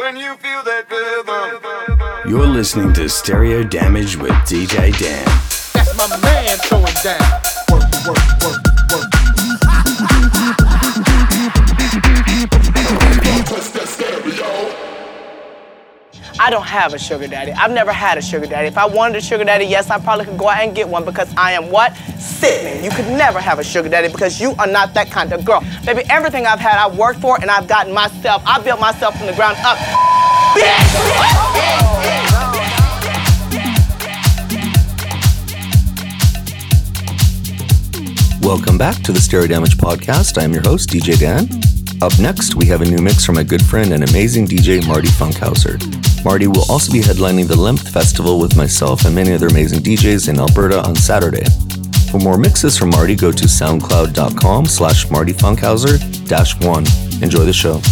When you feel that rhythm. You're listening to Stereo Damage with DJ Dan. That's my man throwing down. Work, work, work, work. I don't have a sugar daddy. I've never had a sugar daddy. If I wanted a sugar daddy, yes, I probably could go out and get one because I am what? Sickening. You could never have a sugar daddy because you are not that kind of girl. Baby, everything I've had, I've worked for and I've gotten myself. I built myself from the ground up. Welcome back to the Stereo Damage Podcast. I'm your host, DJ Dan. Up next, we have a new mix from my good friend and amazing DJ Marty Funkhauser. Marty will also be headlining the Lemp Festival with myself and many other amazing DJs in Alberta on Saturday. For more mixes from Marty, go to soundcloud.com slash martyfunkhauser dash one. Enjoy the show.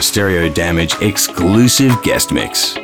Stereo Damage exclusive guest mix.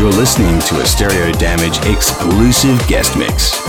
You're listening to a Stereo Damage exclusive guest mix.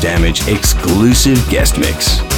Damage exclusive guest mix.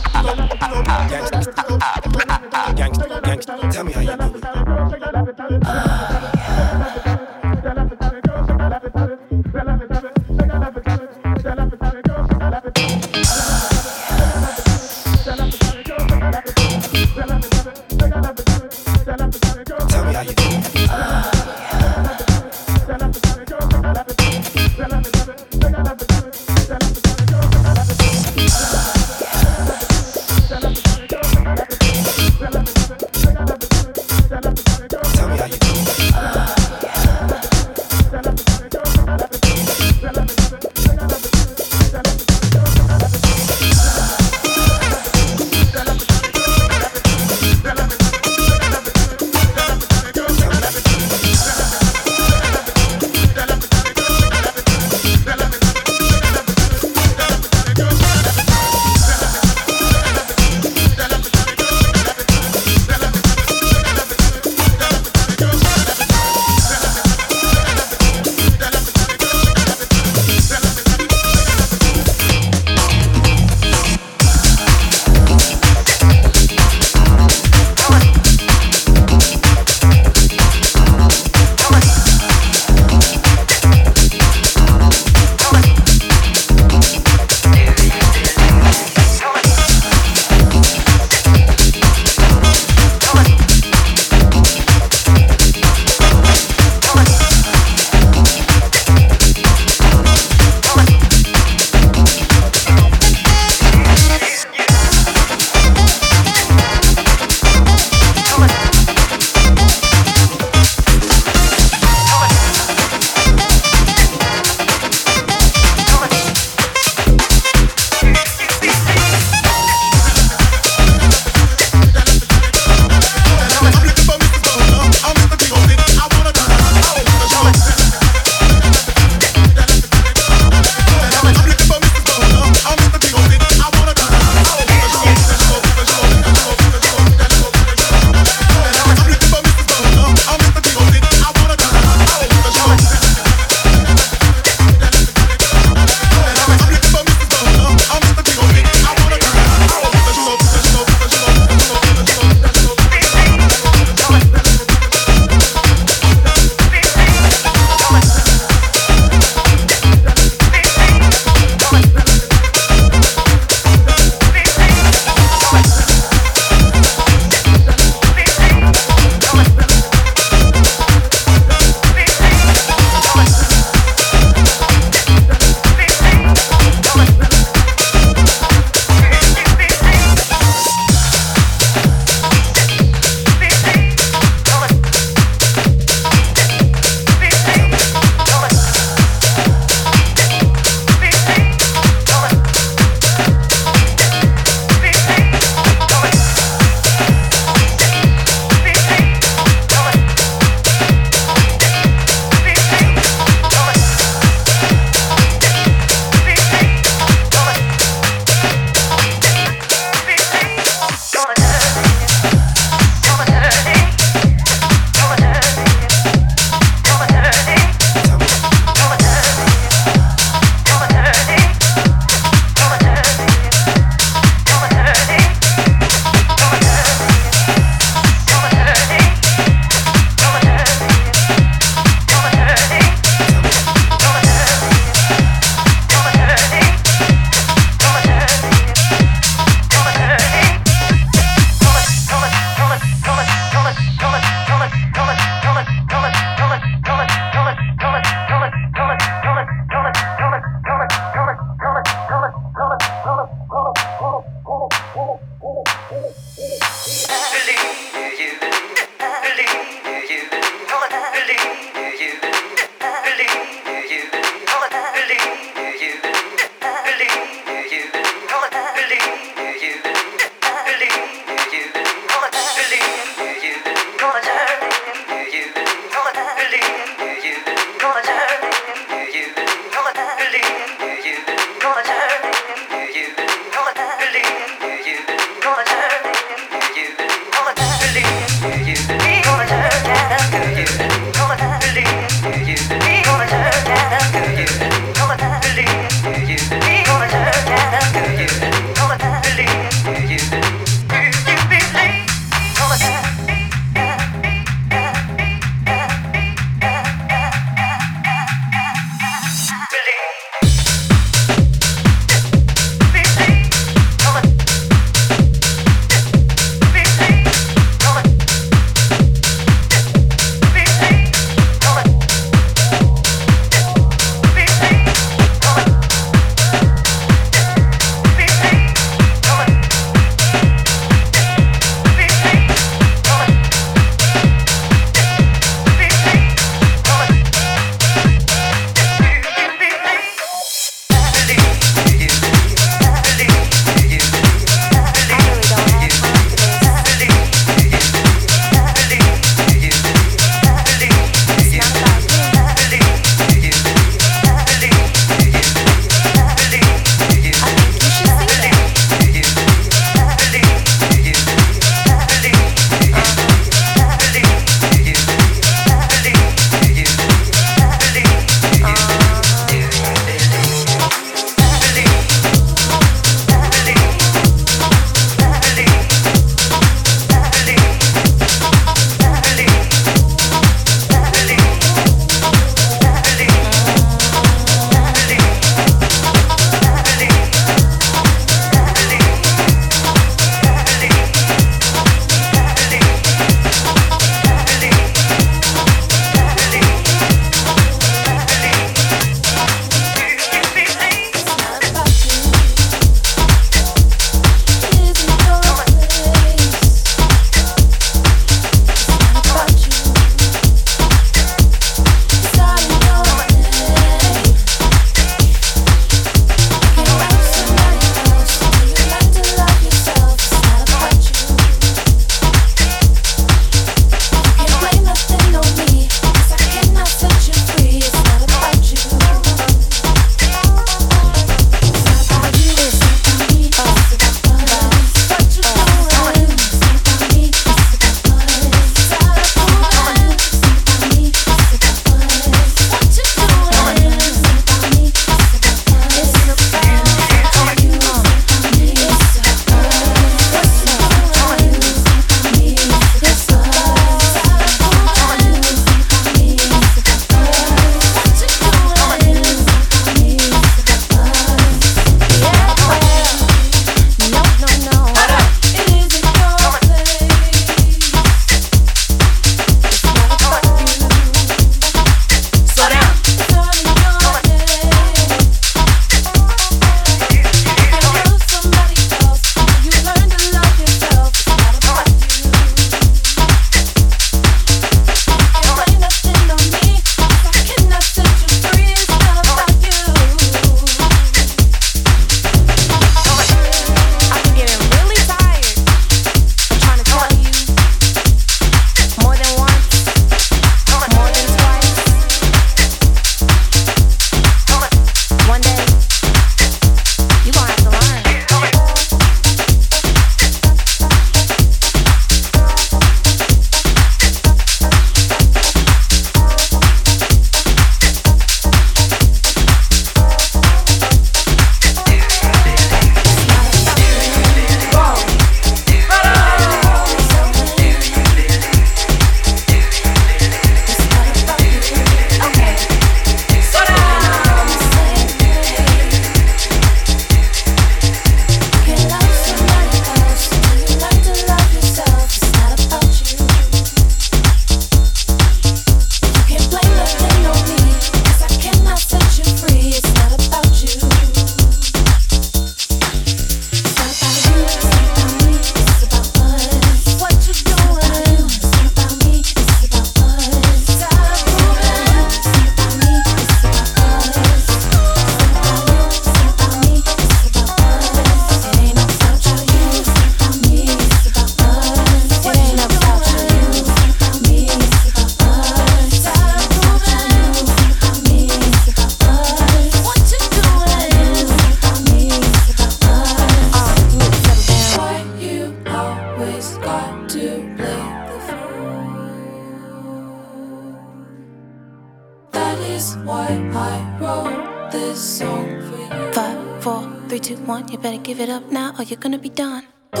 Two, one. You better give it up now or you're gonna be done. You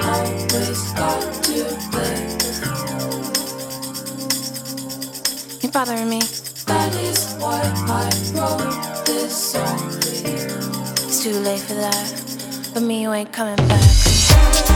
always got to play. You're bothering me. That is why I wrote this song. It's too late for that. But me, you ain't coming back.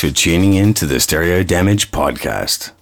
For tuning in to the Stereo Damage podcast.